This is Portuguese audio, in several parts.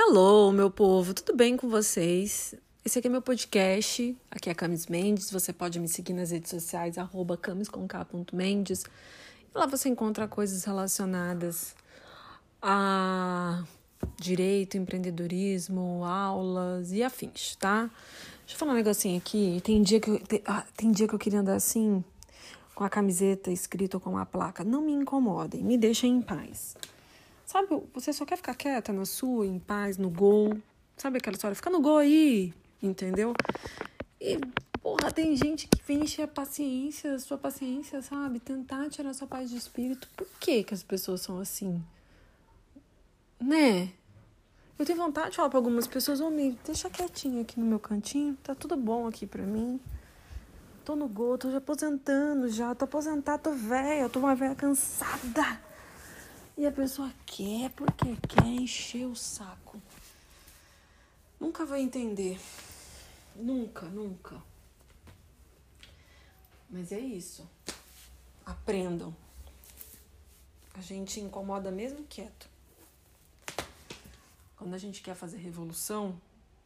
Hello, meu povo, tudo bem com vocês? Esse aqui é meu podcast, aqui é a Camis Mendes, você pode me seguir nas redes sociais, arroba. Lá você encontra coisas relacionadas a direito, empreendedorismo, aulas e afins, tá? Deixa eu falar um negocinho aqui, tem dia que eu, tem, ah, tem dia que eu queria andar assim, com a camiseta escrita com uma placa, não me incomodem, me deixem em paz. Sabe, você só quer ficar quieta na sua, em paz, no gol. Sabe aquela história? Fica no gol aí, entendeu? E, porra, tem gente que vem encher a paciência, sua paciência, sabe? Tentar tirar sua paz de espírito. Por que que as pessoas são assim? Né? Eu tenho vontade de falar pra algumas pessoas, ô, me deixa quietinho aqui no meu cantinho, tá tudo bom aqui pra mim. Tô no gol, tô já aposentando já, tô aposentada, tô velha, tô uma velha cansada. E a pessoa quer porque quer encher o saco. Nunca vai entender. Nunca, nunca. Mas é isso. Aprendam. A gente incomoda mesmo quieto. Quando a gente quer fazer revolução,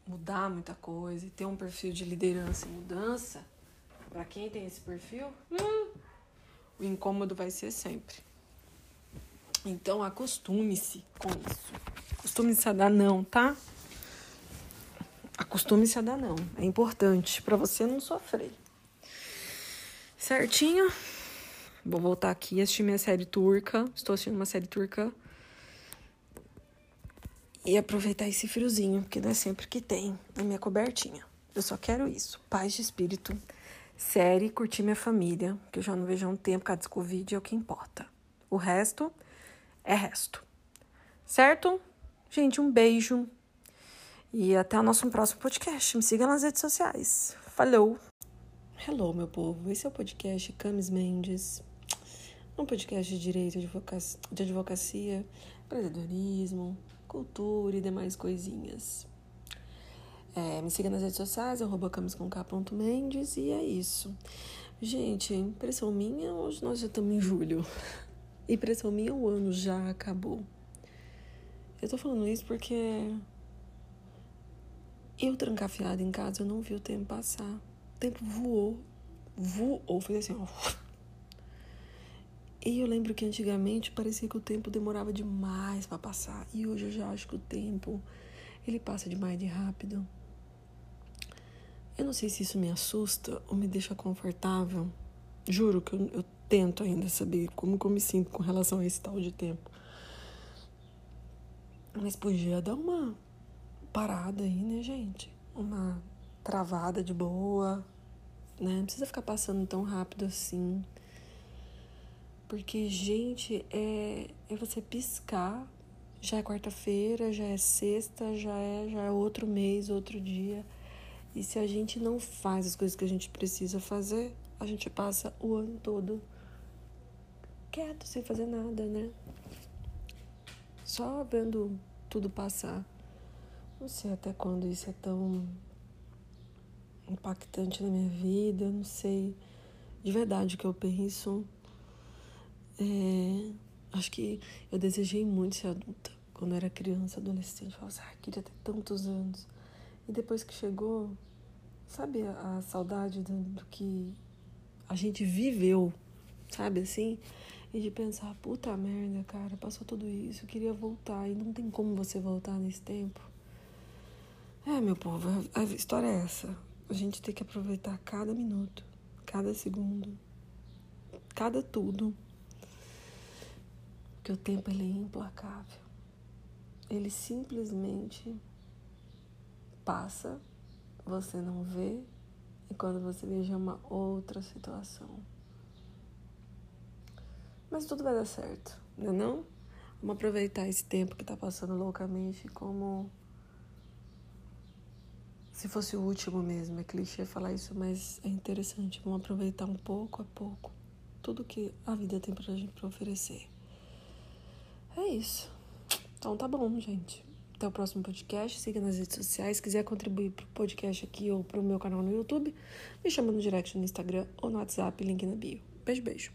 mudar muita coisa e ter um perfil de liderança e mudança, para quem tem esse perfil, hum, o incômodo vai ser sempre. Então acostume-se com isso. Acostume-se a dar não, tá? Acostume-se a dar não. É importante para você não sofrer. Certinho? Vou voltar aqui e assistir minha série turca. Estou assistindo uma série turca. E aproveitar esse friozinho, porque não é sempre que tem na minha cobertinha. Eu só quero isso. Paz de espírito. Série, curtir minha família, que eu já não vejo há um tempo, desse Covid, é o que importa. O resto é resto. Certo? Gente, um beijo. E até o nosso próximo podcast. Me siga nas redes sociais. Falou! Hello, meu povo. Esse é o podcast Camis Mendes. Um podcast de direito, de advocacia, empreendedorismo, cultura e demais coisinhas. É, me siga nas redes sociais, arroba camiscomk.mendes e é isso. Gente, impressão minha, hoje nós já estamos em julho. Impressão minha, o ano já acabou. Eu tô falando isso porque eu trancafiada em casa, eu não vi o tempo passar. O tempo voou, voou, fez assim, ó. E eu lembro que antigamente parecia que o tempo demorava demais para passar. E hoje eu já acho que o tempo ele passa demais de rápido. Eu não sei se isso me assusta ou me deixa confortável. Juro que eu, eu tento ainda saber como que eu me sinto com relação a esse tal de tempo. Mas podia dar uma parada aí, né, gente? Uma travada de boa, né? Não precisa ficar passando tão rápido assim. Porque, gente, é, é você piscar. Já é quarta-feira, já é sexta, já é, já é outro mês, outro dia. E se a gente não faz as coisas que a gente precisa fazer, a gente passa o ano todo quieto, sem fazer nada, né? Só vendo tudo passar. Não sei até quando isso é tão impactante na minha vida, não sei de verdade o que eu penso. É, acho que eu desejei muito ser adulta. Quando eu era criança, adolescente, eu falava assim, ah, queria ter tantos anos. E depois que chegou, sabe a, saudade do, do que a gente viveu, sabe assim? E de pensar, puta merda, cara, passou tudo isso, queria voltar e não tem como você voltar nesse tempo. É, meu povo, a história é essa. A gente tem que aproveitar cada minuto, cada segundo, cada tudo. Porque o tempo ele é implacável. Ele simplesmente passa, você não vê, e quando você vê já é uma outra situação. Mas tudo vai dar certo, não é não? Vamos aproveitar esse tempo que tá passando loucamente como se fosse o último mesmo. É clichê falar isso, mas é interessante. Vamos aproveitar um pouco a pouco tudo que a vida tem pra gente pra oferecer. É isso. Então tá bom, gente. Até o próximo podcast. Siga nas redes sociais. Se quiser contribuir pro podcast aqui ou pro meu canal no YouTube, me chama no direct no Instagram ou no WhatsApp, link na bio. Beijo, beijo.